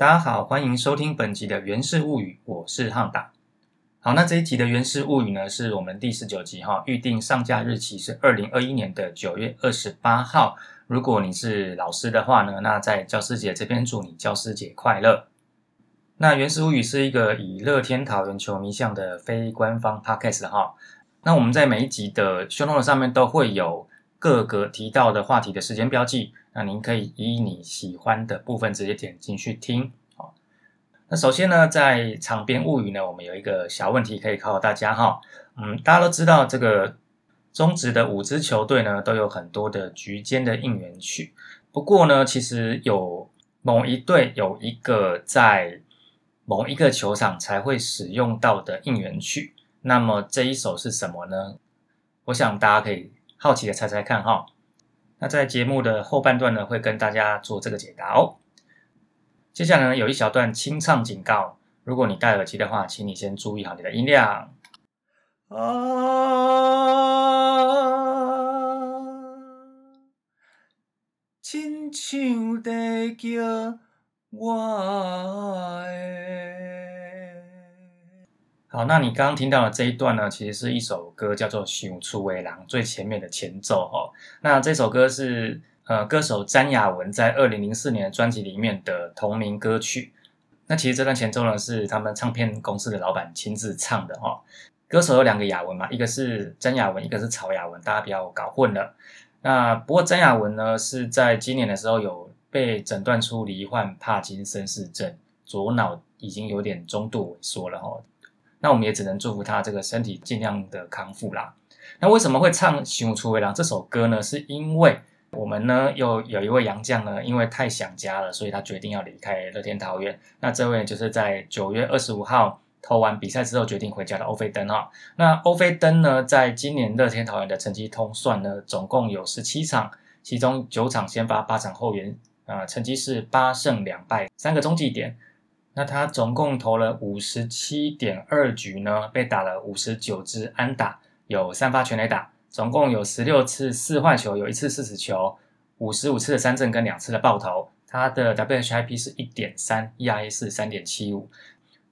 大家好，欢迎收听本集的《源氏物语》，我是汉达。好，那这一集的《源氏物语》呢，是我们第十九集哈，预定上架日期是二零二一年的九月二十八号。如果你是老师的话呢，那在教师节这边祝你教师节快乐。那《源氏物语》是一个以乐天桃园球迷向的非官方 podcast 哈。那我们在每一集的 show note 上面都会有各个提到的话题的时间标记。那您可以以你喜欢的部分直接点进去听。那首先呢，在场边物语呢，我们有一个小问题可以考考大家哈。嗯，大家都知道这个中职的五支球队呢，都有很多的局间的应援曲。不过呢，其实有某一队有一个在某一个球场才会使用到的应援曲。那么这一首是什么呢？我想大家可以好奇的猜猜看哈。那在节目的后半段呢，会跟大家做这个解答哦。接下来呢，有一小段清唱警告，如果你戴耳机的话，请你先注意好你的音量。啊，亲像在叫我好，那你刚刚听到的这一段呢，其实是一首歌，叫做《熊出为狼》最前面的前奏哦。那这首歌是呃歌手詹雅文在二零零四年的专辑里面的同名歌曲。那其实这段前奏呢是他们唱片公司的老板亲自唱的哦。歌手有两个雅文嘛，一个是詹雅文，一个是曹雅文，大家不要搞混了。那不过詹雅文呢是在今年的时候有被诊断出罹患帕金森氏症，左脑已经有点中度萎缩了哦。那我们也只能祝福他这个身体尽量的康复啦。那为什么会唱《熊出为狼》这首歌呢？是因为我们呢又有一位杨将呢，因为太想家了，所以他决定要离开乐天桃园。那这位就是在九月二十五号投完比赛之后决定回家的欧菲登哈。那欧菲登呢，在今年乐天桃园的成绩通算呢，总共有十七场，其中九场先发，八场后援，啊，成绩是八胜两败，三个中继点。那他总共投了五十七点二局呢，被打了五十九支安打，有三发全垒打，总共有十六次四坏球，有一次四死球，五十五次的三振跟两次的爆头。他的 WHIP 是一点三，ERA 是三点七五。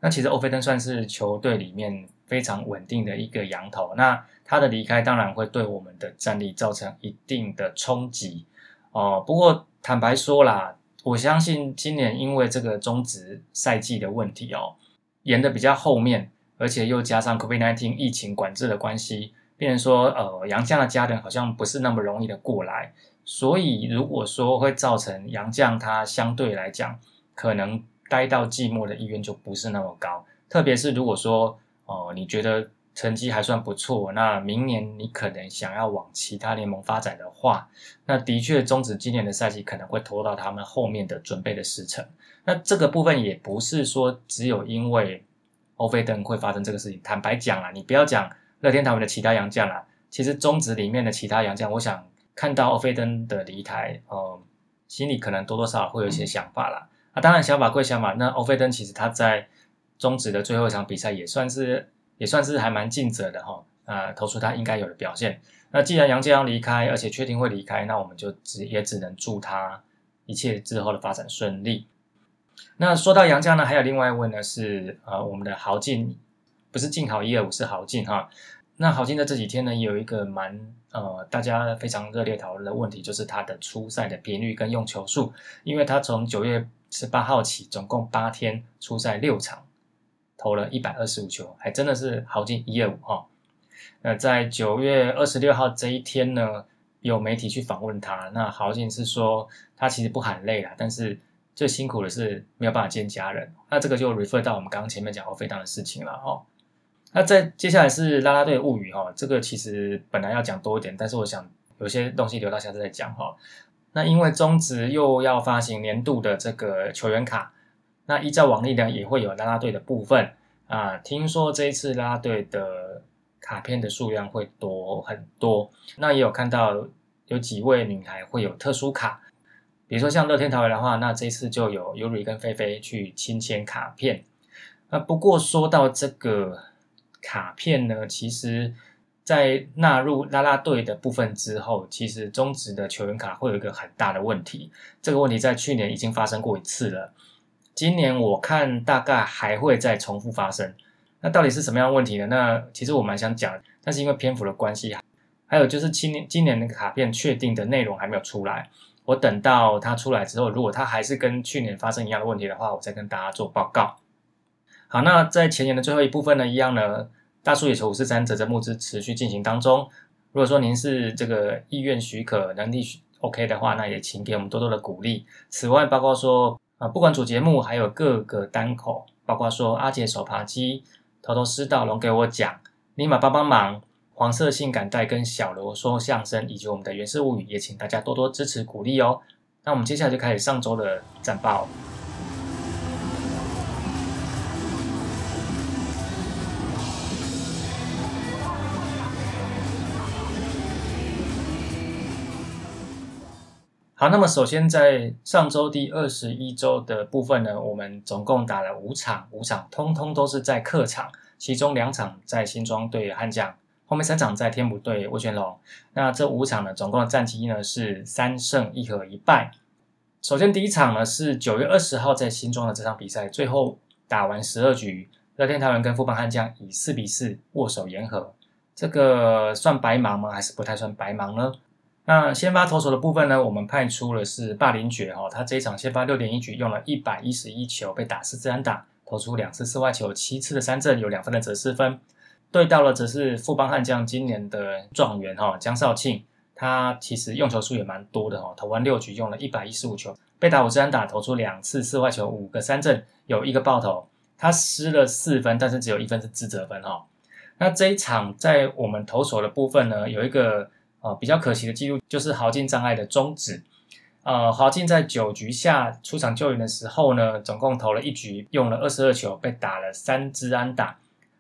那其实欧菲登算是球队里面非常稳定的一个羊头。那他的离开当然会对我们的战力造成一定的冲击哦。不过坦白说啦。我相信今年因为这个中职赛季的问题哦，延的比较后面，而且又加上 COVID-19 疫情管制的关系，变成说呃杨绛的家人好像不是那么容易的过来，所以如果说会造成杨绛他相对来讲可能待到寂寞的意愿就不是那么高，特别是如果说哦你觉得。成绩还算不错，那明年你可能想要往其他联盟发展的话，那的确终止今年的赛季可能会拖到他们后面的准备的时程。那这个部分也不是说只有因为欧菲登会发生这个事情。坦白讲啊，你不要讲乐天桃园的其他洋将啦，其实中职里面的其他洋将，我想看到欧菲登的离台，呃，心里可能多多少少会有一些想法啦。啊，当然想法归想法，那欧菲登其实他在中职的最后一场比赛也算是。也算是还蛮尽责的哈，啊，投出他应该有的表现。那既然杨建阳离开，而且确定会离开，那我们就只也只能祝他一切之后的发展顺利。那说到杨绛呢，还有另外一位呢是呃我们的豪进，不是进豪一二五是豪进哈。那豪进在这几天呢也有一个蛮呃大家非常热烈讨论的问题，就是他的出赛的频率跟用球数，因为他从九月十八号起，总共八天出赛六场。投了一百二十五球，还真的是豪进一二五哈。那在九月二十六号这一天呢，有媒体去访问他，那豪进是说他其实不喊累啦，但是最辛苦的是没有办法见家人。那这个就 refer 到我们刚刚前面讲过非常的事情了哦。那在接下来是拉拉队物语哈，这个其实本来要讲多一点，但是我想有些东西留到下次再讲哈。那因为中职又要发行年度的这个球员卡。那依照往例呢，也会有拉拉队的部分啊。听说这一次拉拉队的卡片的数量会多很多。那也有看到有几位女孩会有特殊卡，比如说像乐天桃园的话，那这次就有尤里跟菲菲去亲签卡片。那，不过说到这个卡片呢，其实在纳入拉拉队的部分之后，其实中职的球员卡会有一个很大的问题。这个问题在去年已经发生过一次了。今年我看大概还会再重复发生。那到底是什么样问题呢？那其实我蛮想讲，但是因为篇幅的关系，还有就是今年今年那个卡片确定的内容还没有出来，我等到它出来之后，如果它还是跟去年发生一样的问题的话，我再跟大家做报告。好，那在前言的最后一部分呢，一样呢，大数野球五四三泽泽募资持续进行当中。如果说您是这个意愿许可、能力 OK 的话，那也请给我们多多的鼓励。此外，包括说啊，不管主节目还有各个单口，包括说阿杰手扒鸡。头头是道，龙给我讲，尼玛帮帮忙，黄色性感带跟小罗说相声，以及我们的原始物语，也请大家多多支持鼓励哦。那我们接下来就开始上周的战报。好，那么首先在上周第二十一周的部分呢，我们总共打了五场，五场通通都是在客场，其中两场在新庄对悍将，后面三场在天母对魏全龙。那这五场呢，总共的战绩呢是三胜一和一败。首先第一场呢是九月二十号在新庄的这场比赛，最后打完十二局，乐天桃园跟富邦悍将以四比四握手言和。这个算白忙吗？还是不太算白忙呢？那先发投手的部分呢，我们派出了是霸凌爵哈，他这一场先发六点一局，用了一百一十一球，被打四支安打，投出两次四外球，七次的三振，有两分的折失分。对到了则是富邦悍将今年的状元哈江少庆，他其实用球数也蛮多的哈，投完六局用了一百一十五球，被打五支安打，投出两次四外球，五个三振，有一个爆头，他失了四分，但是只有一分是自责分哈。那这一场在我们投手的部分呢，有一个。啊，比较可惜的记录就是豪进障碍的终止。呃，豪进在九局下出场救援的时候呢，总共投了一局，用了二十二球，被打了三支安打，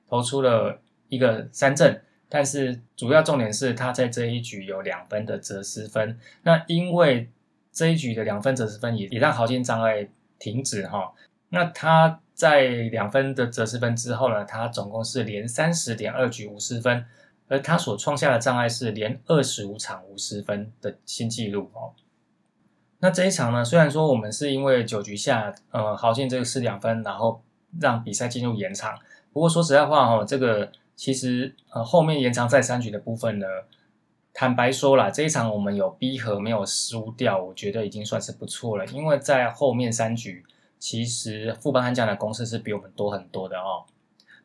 投出了一个三振。但是主要重点是他在这一局有两分的折失分。那因为这一局的两分折失分也也让豪进障碍停止哈。那他在两分的折失分之后呢，他总共是连三十点二局无失分。而他所创下的障碍是连二十五场无失分的新纪录哦。那这一场呢，虽然说我们是因为九局下，呃，豪进这个失两分，然后让比赛进入延长。不过说实在话哦，这个其实呃后面延长赛三局的部分呢，坦白说了，这一场我们有逼和没有输掉，我觉得已经算是不错了。因为在后面三局，其实富邦悍将的攻势是比我们多很多的哦。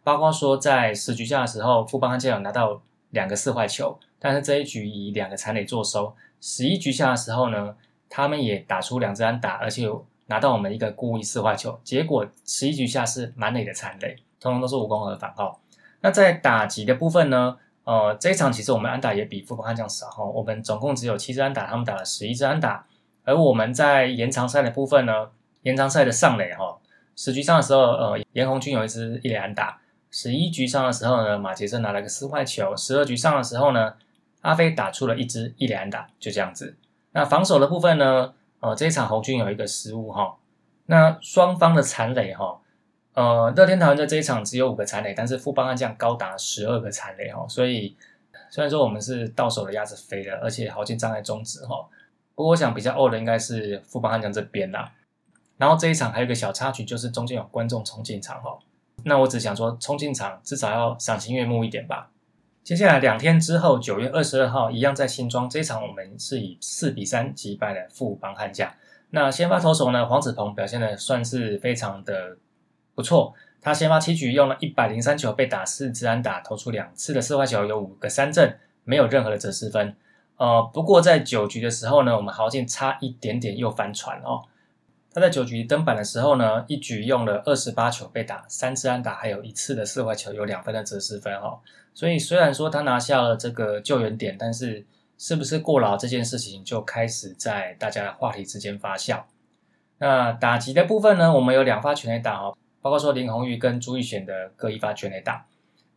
包括说在十局下的时候，富邦悍将有拿到。两个四坏球，但是这一局以两个残垒做收。十一局下的时候呢，他们也打出两支安打，而且拿到我们一个故意四坏球。结果十一局下是满垒的残垒，通通都是无功而返哦。那在打击的部分呢，呃，这一场其实我们安打也比富邦悍将少哈，我们总共只有七支安打，他们打了十一支安打。而我们在延长赛的部分呢，延长赛的上垒哈，十局上的时候，呃，严红军有一支一垒安打。十一局上的时候呢，马杰森拿了个四坏球；十二局上的时候呢，阿飞打出了一支一连打，就这样子。那防守的部分呢，呃，这一场红军有一个失误哈。那双方的残垒哈，呃，乐天桃园在这一场只有五个残垒，但是富邦悍将高达十二个残垒哈。所以虽然说我们是到手的鸭子飞了，而且豪进障碍终止哈，不过我想比较欧的应该是富邦悍将这边啦。然后这一场还有一个小插曲，就是中间有观众冲进场哈。那我只想说，冲进场至少要赏心悦目一点吧。接下来两天之后，九月二十二号，一样在新庄这一场，我们是以四比三击败了富邦悍将。那先发投手呢，黄子鹏表现的算是非常的不错。他先发七局用了一百零三球，被打四支安打，投出两次的四坏球，有五个三振，没有任何的折失分。呃，不过在九局的时候呢，我们豪进差一点点又翻船哦。他在九局登板的时候呢，一局用了二十八球被打三次安打，还有一次的四坏球，有两分的折失分哦。所以虽然说他拿下了这个救援点，但是是不是过劳这件事情就开始在大家话题之间发酵。那打击的部分呢，我们有两发全垒打哦，包括说林红玉跟朱玉贤的各一发全垒打。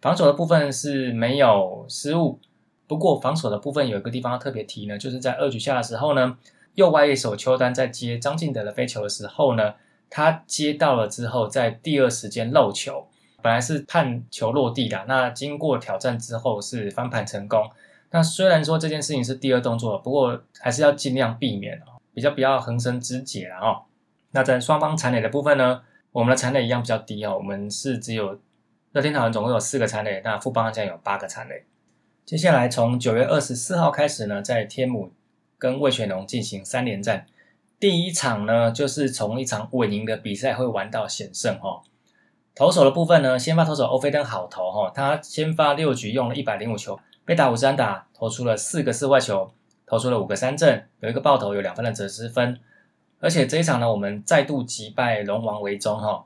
防守的部分是没有失误，不过防守的部分有一个地方要特别提呢，就是在二局下的时候呢。右外野手邱丹在接张敬德的飞球的时候呢，他接到了之后，在第二时间漏球，本来是判球落地的，那经过挑战之后是翻盘成功。那虽然说这件事情是第二动作，不过还是要尽量避免哦，比较不要横生枝节了哦。那在双方残垒的部分呢，我们的残垒一样比较低哦，我们是只有乐天桃园总共有四个残垒，那富邦将有八个残垒。接下来从九月二十四号开始呢，在天母跟魏全龙进行三连战。第一场呢，就是从一场稳赢的比赛会玩到险胜哈。投手的部分呢，先发投手欧菲登好投哈，他先发六局用了一百零五球，被打五三打，投出了四个四坏球，投出了五个三振，有一个爆头，有两分的折失分。而且这一场呢，我们再度击败龙王维中哈。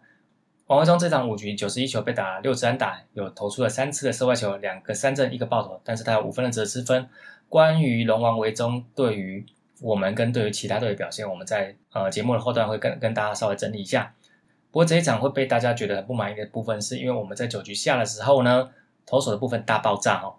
王维中这场五局九十一球被打六支安打，有投出了三次的四坏球，两个三振，一个爆头，但是他有五分的折失分。关于龙王维中对于我们跟对于其他队的表现，我们在呃节目的后段会跟跟大家稍微整理一下。不过这一场会被大家觉得很不满意的部分，是因为我们在九局下的时候呢，投手的部分大爆炸哦。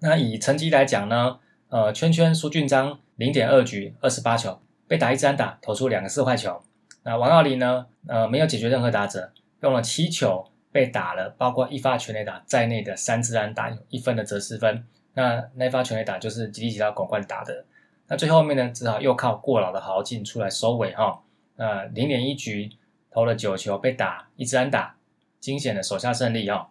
那以成绩来讲呢，呃，圈圈苏俊章零点二局二十八球被打一支安打，投出两个四坏球。那王耀林呢，呃，没有解决任何打者，用了七球被打了，包括一发全垒打在内的三支安打，一分的折失分。那那一发全垒打就是吉利吉到广冠打的。那最后面呢，只好又靠过老的豪进出来收尾哈。呃，零点一局。投了九球被打一支安打，惊险的手下胜利哦。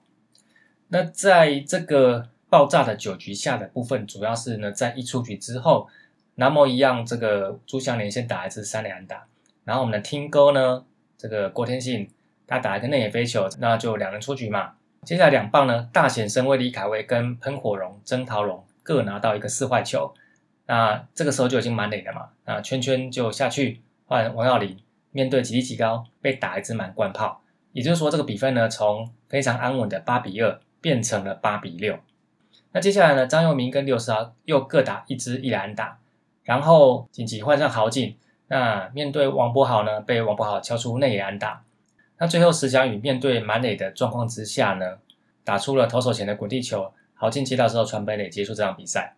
那在这个爆炸的九局下的部分，主要是呢在一出局之后，南摩一样这个朱祥连先打一支三连安打，然后我们的听歌呢，这个郭天信他打一个内野飞球，那就两人出局嘛。接下来两棒呢，大显身威李凯威跟喷火龙曾桃龙各拿到一个四坏球，那这个时候就已经满垒了嘛。那圈圈就下去换王耀林。面对极力极高，被打一支满贯炮，也就是说，这个比分呢，从非常安稳的八比二变成了八比六。那接下来呢，张佑明跟六十号又各打一支一篮打，然后紧急换上豪进。那面对王博豪呢，被王博豪敲出内野安打。那最后石祥宇面对满垒的状况之下呢，打出了投手前的滚地球，豪进接到之后传本垒结束这场比赛。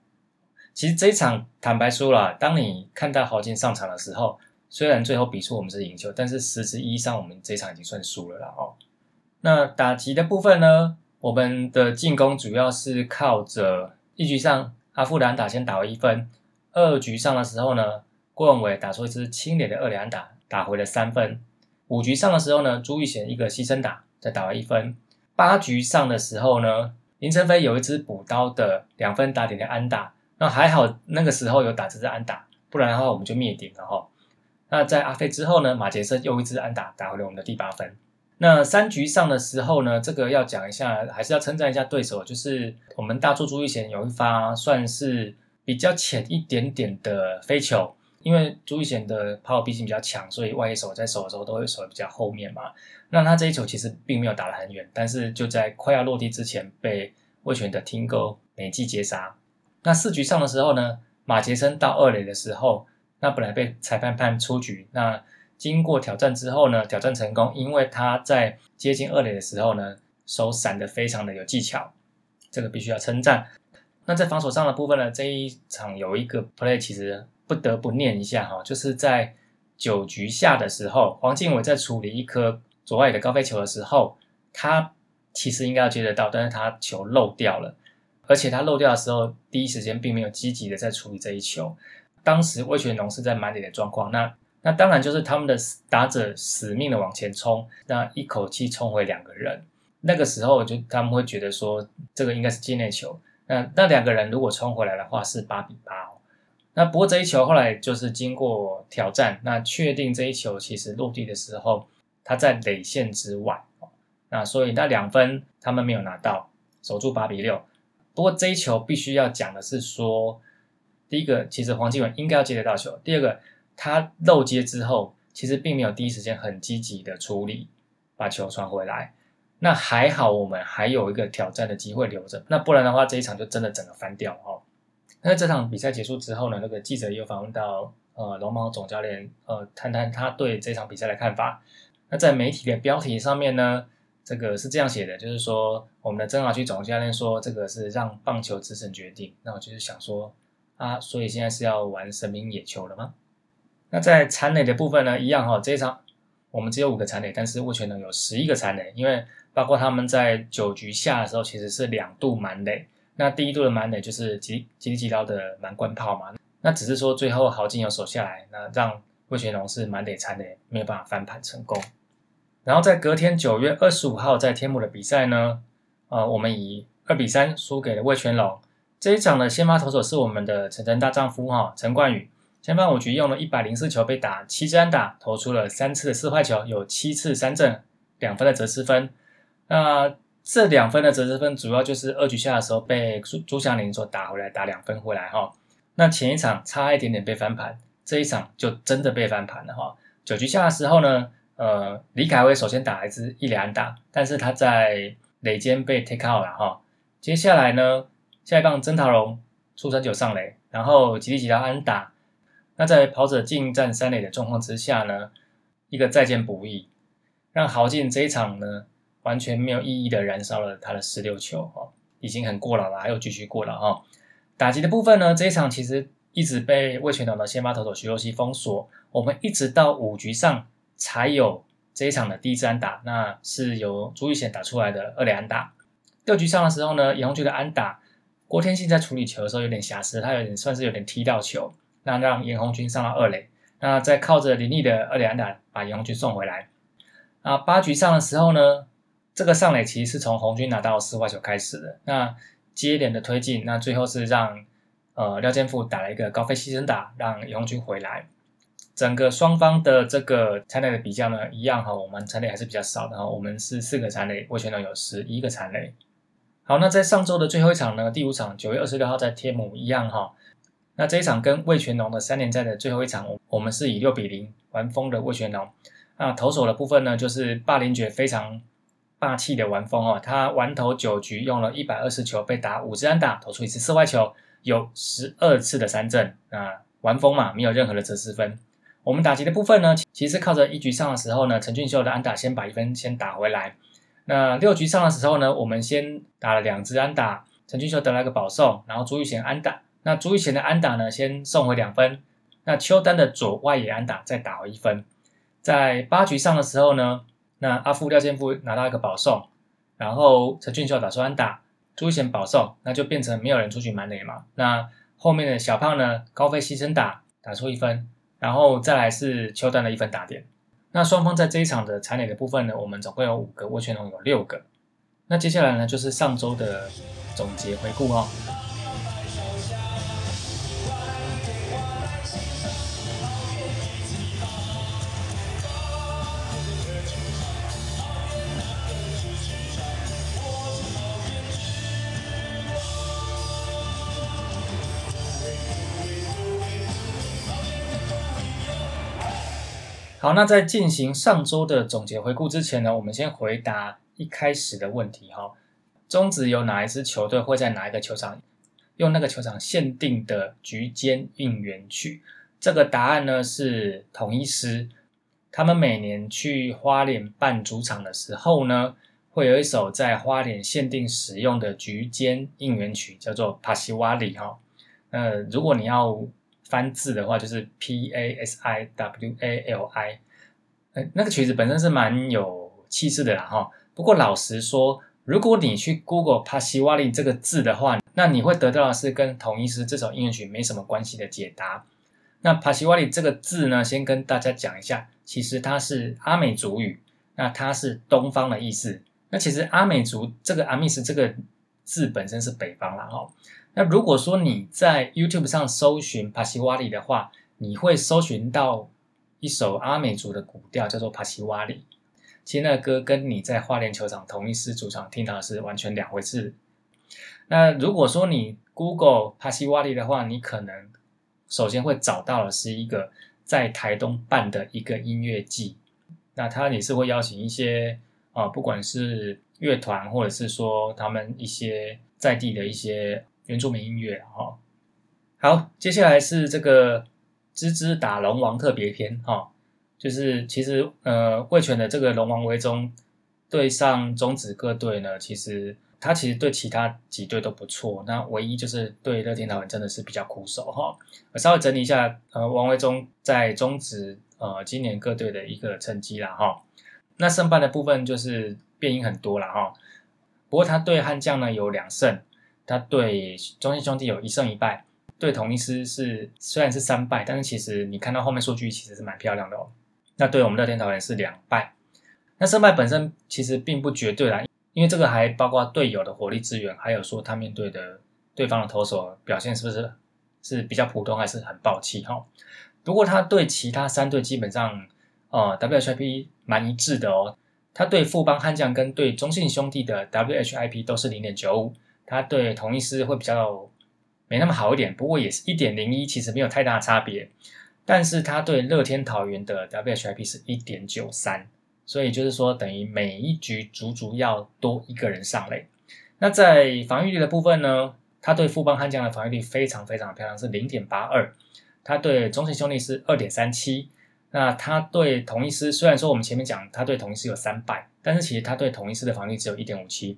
其实这一场坦白说了，当你看到豪进上场的时候，虽然最后比出我们是赢球，但是实质意义上我们这场已经算输了啦哦。那打击的部分呢？我们的进攻主要是靠着一局上阿富兰打先打回一分，二局上的时候呢，郭文伟打出一支清点的二连打，打回了三分。五局上的时候呢，朱玉贤一个牺牲打再打了一分。八局上的时候呢，林晨飞有一支补刀的两分打点的安打，那还好那个时候有打这支安打，不然的话我们就灭顶了哈。那在阿飞之后呢？马杰森又一支安打打回了我们的第八分。那三局上的时候呢？这个要讲一下，还是要称赞一下对手，就是我们大柱朱玉贤有一发算是比较浅一点点的飞球，因为朱玉贤的炮毕竟比较强，所以外野手在守的时候都会守比较后面嘛。那他这一球其实并没有打得很远，但是就在快要落地之前被魏权的听钩美记截杀。那四局上的时候呢？马杰森到二垒的时候。那本来被裁判判出局，那经过挑战之后呢，挑战成功，因为他在接近二垒的时候呢，手闪的非常的有技巧，这个必须要称赞。那在防守上的部分呢，这一场有一个 play 其实不得不念一下哈，就是在九局下的时候，黄靖伟在处理一颗左外野的高飞球的时候，他其实应该要接得到，但是他球漏掉了，而且他漏掉的时候，第一时间并没有积极的在处理这一球。当时魏全龙是在满脸的状况，那那当然就是他们的打者死命的往前冲，那一口气冲回两个人，那个时候就他们会觉得说这个应该是界内球，那那两个人如果冲回来的话是八比八，那不过这一球后来就是经过挑战，那确定这一球其实落地的时候他在垒线之外，那所以那两分他们没有拿到，守住八比六，不过这一球必须要讲的是说。第一个，其实黄继文应该要接得到球。第二个，他漏接之后，其实并没有第一时间很积极的处理，把球传回来。那还好，我们还有一个挑战的机会留着。那不然的话，这一场就真的整个翻掉哦。那这场比赛结束之后呢，那个记者又访问到呃龙猫总教练，呃谈谈他对这场比赛的看法。那在媒体的标题上面呢，这个是这样写的，就是说我们的曾华区总教练说这个是让棒球之神决定。那我就是想说。啊，所以现在是要玩神明野球了吗？那在残垒的部分呢，一样哈，这一场我们只有五个残垒，但是魏全能有十一个残垒，因为包括他们在九局下的时候其实是两度满垒，那第一度的满垒就是吉吉利吉刀的满贯炮嘛，那只是说最后豪进有守下来，那让魏全龙是满得残的，没有办法翻盘成功。然后在隔天九月二十五号在天母的比赛呢，呃，我们以二比三输给了魏全龙。这一场的先发投手是我们的陈陈大丈夫哈陈冠宇，先发五局用了一百零四球被打七支安打，投出了三次的四坏球，有七次三振，两分的折失分。那这两分的折射分主要就是二局下的时候被朱朱祥林所打回来，打两分回来哈。那前一场差一点点被翻盘，这一场就真的被翻盘了哈。九局下的时候呢，呃，李凯威首先打一支一连打，但是他在垒间被 take out 了哈。接下来呢？下一棒曾桃荣出三九上垒，然后吉利吉拉安打。那在跑者进站三垒的状况之下呢，一个再见不易，让豪进这一场呢完全没有意义的燃烧了他的十六球哦，已经很过劳了，还有继续过劳哈。打击的部分呢，这一场其实一直被魏全龙的先发投手徐若曦封锁，我们一直到五局上才有这一场的第一支安打，那是由朱玉贤打出来的二垒安打。六局上的时候呢，杨红军的安打。郭天信在处理球的时候有点瑕疵，他有点算是有点踢到球，那让严红军上到二垒，那再靠着林立的二垒安打把严红军送回来。啊，八局上的时候呢，这个上垒其实是从红军拿到四坏球开始的，那接连的推进，那最后是让呃廖建富打了一个高飞牺牲打，让红军回来。整个双方的这个残垒的比较呢，一样哈，我们残垒还是比较少的哈，我们是四个残垒，魏全龙有十一个残垒。好，那在上周的最后一场呢，第五场九月二十六号在天母一样哈。那这一场跟魏全龙的三连战的最后一场，我我们是以六比零完封的魏全龙。那投手的部分呢，就是霸凌爵非常霸气的完封哦，他完投九局，用了一百二十球被打五支安打，投出一次四坏球，有十二次的三振啊，完封嘛，没有任何的折失分。我们打击的部分呢，其实靠着一局上的时候呢，陈俊秀的安打先把一分先打回来。那六局上的时候呢，我们先打了两支安打，陈俊秀得了个保送，然后朱玉贤安打。那朱玉贤的安打呢，先送回两分。那邱丹的左外野安打再打回一分。在八局上的时候呢，那阿富廖建富拿到一个保送，然后陈俊秀打算打，朱贤保送，那就变成没有人出局满垒嘛。那后面的小胖呢，高飞牺牲打打出一分，然后再来是邱丹的一分打点。那双方在这一场的残垒的部分呢，我们总共有五个，魏全龙有六个。那接下来呢，就是上周的总结回顾哦。好，那在进行上周的总结回顾之前呢，我们先回答一开始的问题哈。中职有哪一支球队会在哪一个球场用那个球场限定的局间应援曲？这个答案呢是统一师。他们每年去花莲办主场的时候呢，会有一首在花莲限定使用的局间应援曲，叫做帕西瓦里哈。呃，如果你要翻字的话就是 P A S I W A L I，那个曲子本身是蛮有气势的啦哈。不过老实说，如果你去 Google 帕西瓦利这个字的话，那你会得到的是跟统一师这首音乐曲没什么关系的解答。那帕西瓦利这个字呢，先跟大家讲一下，其实它是阿美族语，那它是东方的意思。那其实阿美族这个阿密斯这个字本身是北方啦哈。那如果说你在 YouTube 上搜寻帕西瓦里的话，你会搜寻到一首阿美族的古调，叫做帕西瓦里。其实那歌跟你在花莲球场同一支主场听到的是完全两回事。那如果说你 Google 帕西瓦里的话，你可能首先会找到的是一个在台东办的一个音乐季。那他也是会邀请一些啊，不管是乐团或者是说他们一些在地的一些。原住民音乐哈，好，接下来是这个芝芝打龙王特别篇哈，就是其实呃魏权的这个龙王威宗对上中子各队呢，其实他其实对其他几队都不错，那唯一就是对乐天桃园真的是比较苦手哈。我稍微整理一下呃王威中在中子呃今年各队的一个成绩啦哈，那胜败的部分就是变因很多了哈，不过他对悍将呢有两胜。他对中信兄弟有一胜一败，对统一师是虽然是三败，但是其实你看到后面数据其实是蛮漂亮的哦。那对我们乐天桃园是两败，那胜败本身其实并不绝对啦，因为这个还包括队友的火力支援，还有说他面对的对方的投手表现是不是是比较普通，还是很暴气哈。不过他对其他三队基本上，呃，WHIP 蛮一致的哦。他对富邦悍将跟对中信兄弟的 WHIP 都是零点九五，他对同一师会比较没那么好一点，不过也是一点零一，其实没有太大差别。但是他对乐天桃园的 WHIP 是一点九三，所以就是说等于每一局足足要多一个人上垒。那在防御力的部分呢，他对富邦悍将的防御力非常非常漂亮，是零点八二。他对中信兄弟是二点三七，那他对同一师虽然说我们前面讲他对同一师有三败，但是其实他对同一师的防御只有一点五七。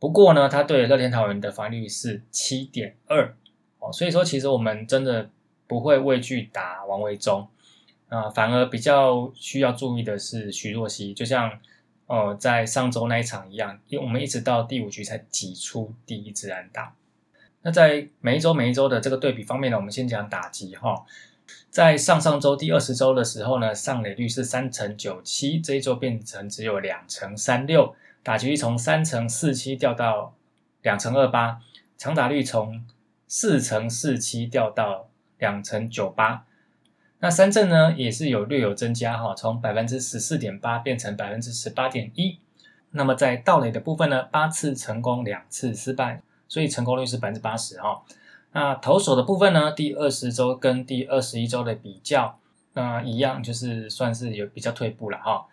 不过呢，他对乐天桃园的防御率是七点二哦，所以说其实我们真的不会畏惧打王维忠啊，反而比较需要注意的是徐若曦，就像呃在上周那一场一样，因为我们一直到第五局才挤出第一支安打。那在每一周每一周的这个对比方面呢，我们先讲打击哈。在上上周第二十周的时候呢，上垒率是三成九七，这一周变成只有两成三六，打击率从三成四七掉到两成二八，长打率从四成四七掉到两成九八。那三振呢也是有略有增加哈，从百分之十四点八变成百分之十八点一。那么在盗垒的部分呢，八次成功，两次失败。所以成功率是百分之八十哈。那投手的部分呢？第二十周跟第二十一周的比较，那一样就是算是有比较退步了哈。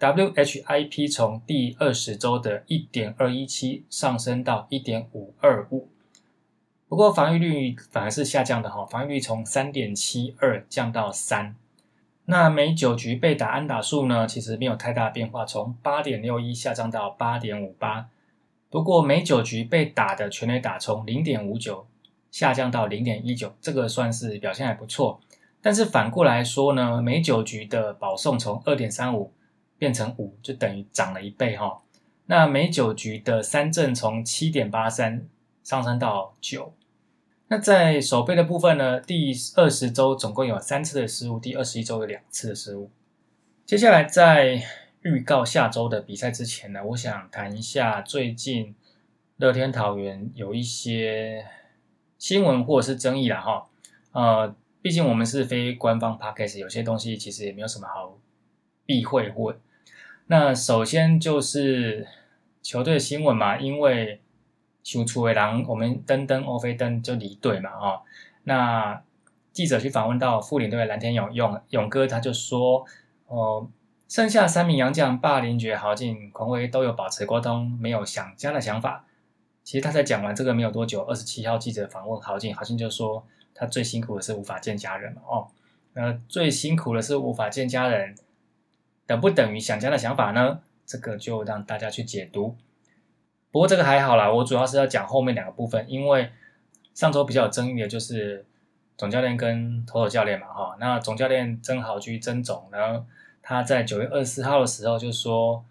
WHIP 从第二十周的一点二一七上升到一点五二五，不过防御率反而是下降的哈。防御率从三点七二降到三。那每九局被打安打数呢，其实没有太大变化，从八点六一下降到八点五八。不过每九局被打的全垒打从零点五九下降到零点一九，这个算是表现还不错。但是反过来说呢，每九局的保送从二点三五变成五，就等于涨了一倍哈。那美酒局的三振从七点八三上升到九。那在守备的部分呢，第二十周总共有三次的失误，第二十一周有两次的失误。接下来在预告下周的比赛之前呢，我想谈一下最近乐天桃园有一些新闻或者是争议啦哈。呃，毕竟我们是非官方 podcast，有些东西其实也没有什么好避讳或。那首先就是球队新闻嘛，因为熊出为狼，我们登登欧菲登就离队嘛哈。那记者去访问到副领队蓝天勇勇勇哥，他就说哦。剩下三名洋将霸凌爵豪进孔威都有保持沟通，没有想家的想法。其实他才讲完这个没有多久，二十七号记者访问豪进，豪进就说他最辛苦的是无法见家人哦。那最辛苦的是无法见家人，等不等于想家的想法呢？这个就让大家去解读。不过这个还好啦，我主要是要讲后面两个部分，因为上周比较有争议的就是总教练跟投手教练嘛哈。那总教练曾豪居曾总呢？他在九月二十四号的时候就说，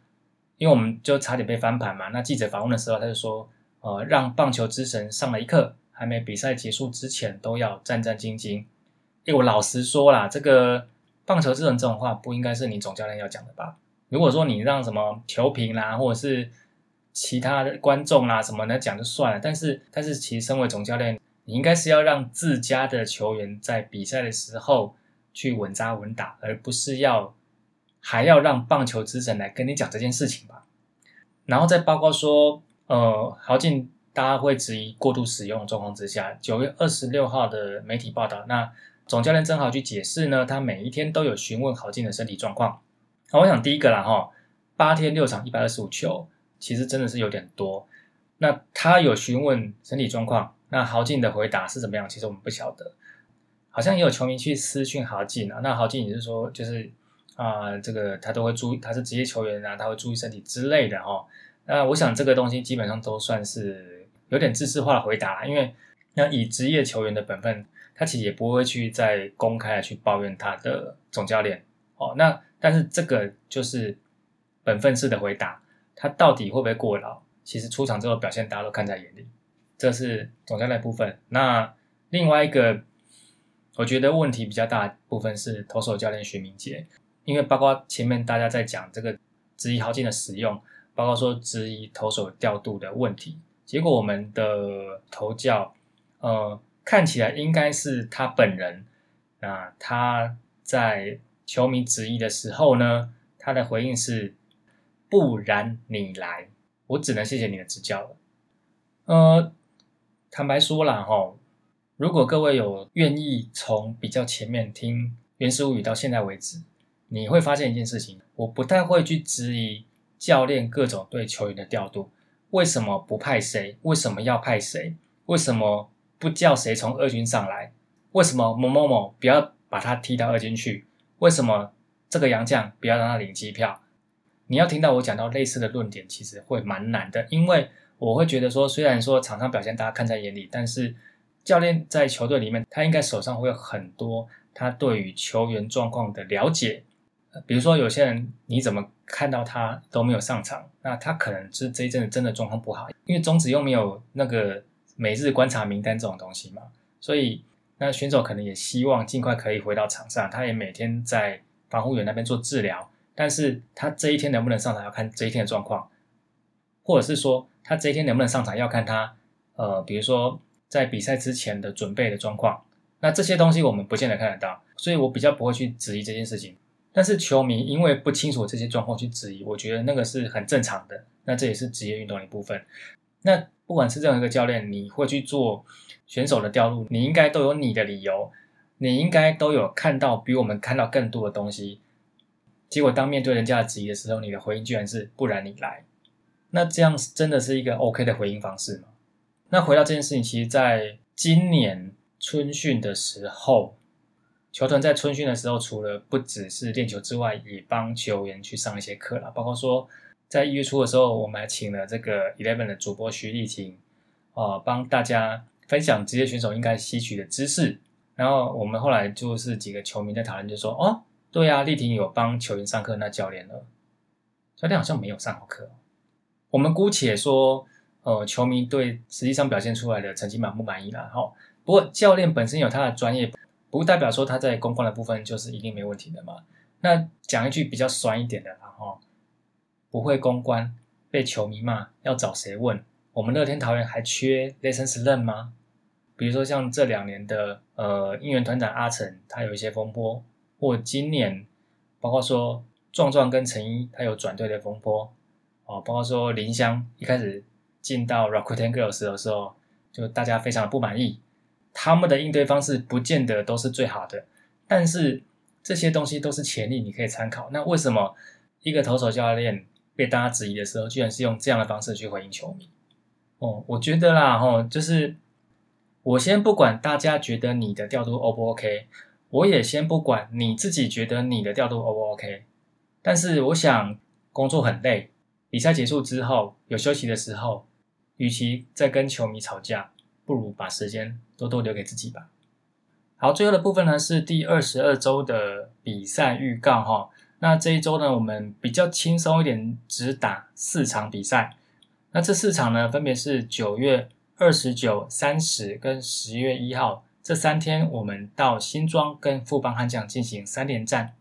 因为我们就差点被翻盘嘛。那记者访问的时候，他就说，呃，让棒球之神上了一课，还没比赛结束之前都要战战兢兢。哎，我老实说啦，这个棒球之神这种话不应该是你总教练要讲的吧？如果说你让什么球评啦，或者是其他的观众啦什么的讲就算了，但是但是其实身为总教练，你应该是要让自家的球员在比赛的时候去稳扎稳打，而不是要。还要让棒球之神来跟你讲这件事情吧，然后再包括说，呃，豪进大家会质疑过度使用状况之下，九月二十六号的媒体报道，那总教练曾豪去解释呢，他每一天都有询问豪进的身体状况。那我想第一个啦，哈，八天六场一百二十五球，其实真的是有点多。那他有询问身体状况，那豪进的回答是怎么样？其实我们不晓得，好像也有球迷去私讯豪进啊，那豪进也是说就是。啊，这个他都会注意，他是职业球员啊，他会注意身体之类的哈。那我想这个东西基本上都算是有点知识化的回答，因为那以职业球员的本分，他其实也不会去再公开的去抱怨他的总教练哦。那但是这个就是本分式的回答，他到底会不会过劳？其实出场之后表现大家都看在眼里，这是总教练部分。那另外一个，我觉得问题比较大部分是投手教练徐明杰，因为包括前面大家在讲这个质疑豪进的使用，包括说质疑投手调度的问题，结果我们的投教，呃，看起来应该是他本人，那他在球迷质疑的时候呢，他的回应是，不然你来，我只能谢谢你的指教了，呃，坦白说了哈。如果各位有愿意从比较前面听《原始物语》到现在为止，你会发现一件事情：我不太会去质疑教练各种对球员的调度，为什么不派谁？为什么要派谁？为什么不叫谁从二军上来？为什么某某某不要把他踢到二军去？为什么这个杨将不要让他领机票？你要听到我讲到类似的论点，其实会蛮难的，因为我会觉得说，虽然说场上表现大家看在眼里，但是。教练在球队里面，他应该手上会有很多他对于球员状况的了解。比如说，有些人你怎么看到他都没有上场，那他可能是这一阵子真的状况不好，因为中职又没有那个每日观察名单这种东西嘛。所以，那选手可能也希望尽快可以回到场上，他也每天在防护员那边做治疗。但是他这一天能不能上场，要看这一天的状况，或者是说他这一天能不能上场，要看他呃，比如说。在比赛之前的准备的状况，那这些东西我们不见得看得到，所以我比较不会去质疑这件事情。但是球迷因为不清楚这些状况去质疑，我觉得那个是很正常的。那这也是职业运动的一部分。那不管是任何一个教练，你会去做选手的调度，你应该都有你的理由，你应该都有看到比我们看到更多的东西。结果当面对人家的质疑的时候，你的回应居然是“不然你来”，那这样真的是一个 OK 的回应方式吗？那回到这件事情，其实在今年春训的时候，球团在春训的时候，除了不只是练球之外，也帮球员去上一些课了。包括说，在一月初的时候，我们还请了这个 Eleven 的主播徐丽婷，啊，帮大家分享职业选手应该吸取的知识。然后我们后来就是几个球迷在讨论，就说：“哦，对呀，丽婷有帮球员上课，那教练呢？教练好像没有上过课。”我们姑且说。呃，球迷对实际上表现出来的成绩满不满意啦？哈，不过教练本身有他的专业，不代表说他在公关的部分就是一定没问题的嘛。那讲一句比较酸一点的，然后不会公关被球迷骂，要找谁问？我们乐天桃园还缺 lessons learn 吗？比如说像这两年的呃应援团长阿成，他有一些风波，或今年包括说壮壮跟陈一他有转队的风波，哦，包括说林香一开始。进到 Rakuten Girls 的时候，就大家非常的不满意，他们的应对方式不见得都是最好的，但是这些东西都是潜力，你可以参考。那为什么一个投手教练被大家质疑的时候，居然是用这样的方式去回应球迷？哦，我觉得啦，吼，就是我先不管大家觉得你的调度 O 不 OK，我也先不管你自己觉得你的调度 O 不 OK，但是我想工作很累，比赛结束之后有休息的时候。与其再跟球迷吵架，不如把时间多多留给自己吧。好，最后的部分呢是第二十二周的比赛预告哈。那这一周呢，我们比较轻松一点，只打四场比赛。那这四场呢，分别是九月二十九、三十跟十月一号这三天，我们到新庄跟富邦悍将进行三连战。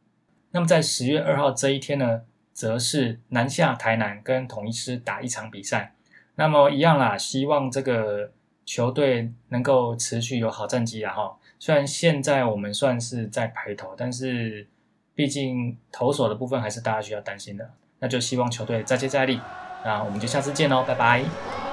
那么在十月二号这一天呢，则是南下台南跟统一师打一场比赛。那么一样啦，希望这个球队能够持续有好战绩啊！哈，虽然现在我们算是在排头，但是毕竟投手的部分还是大家需要担心的。那就希望球队再接再厉，那我们就下次见喽，拜拜。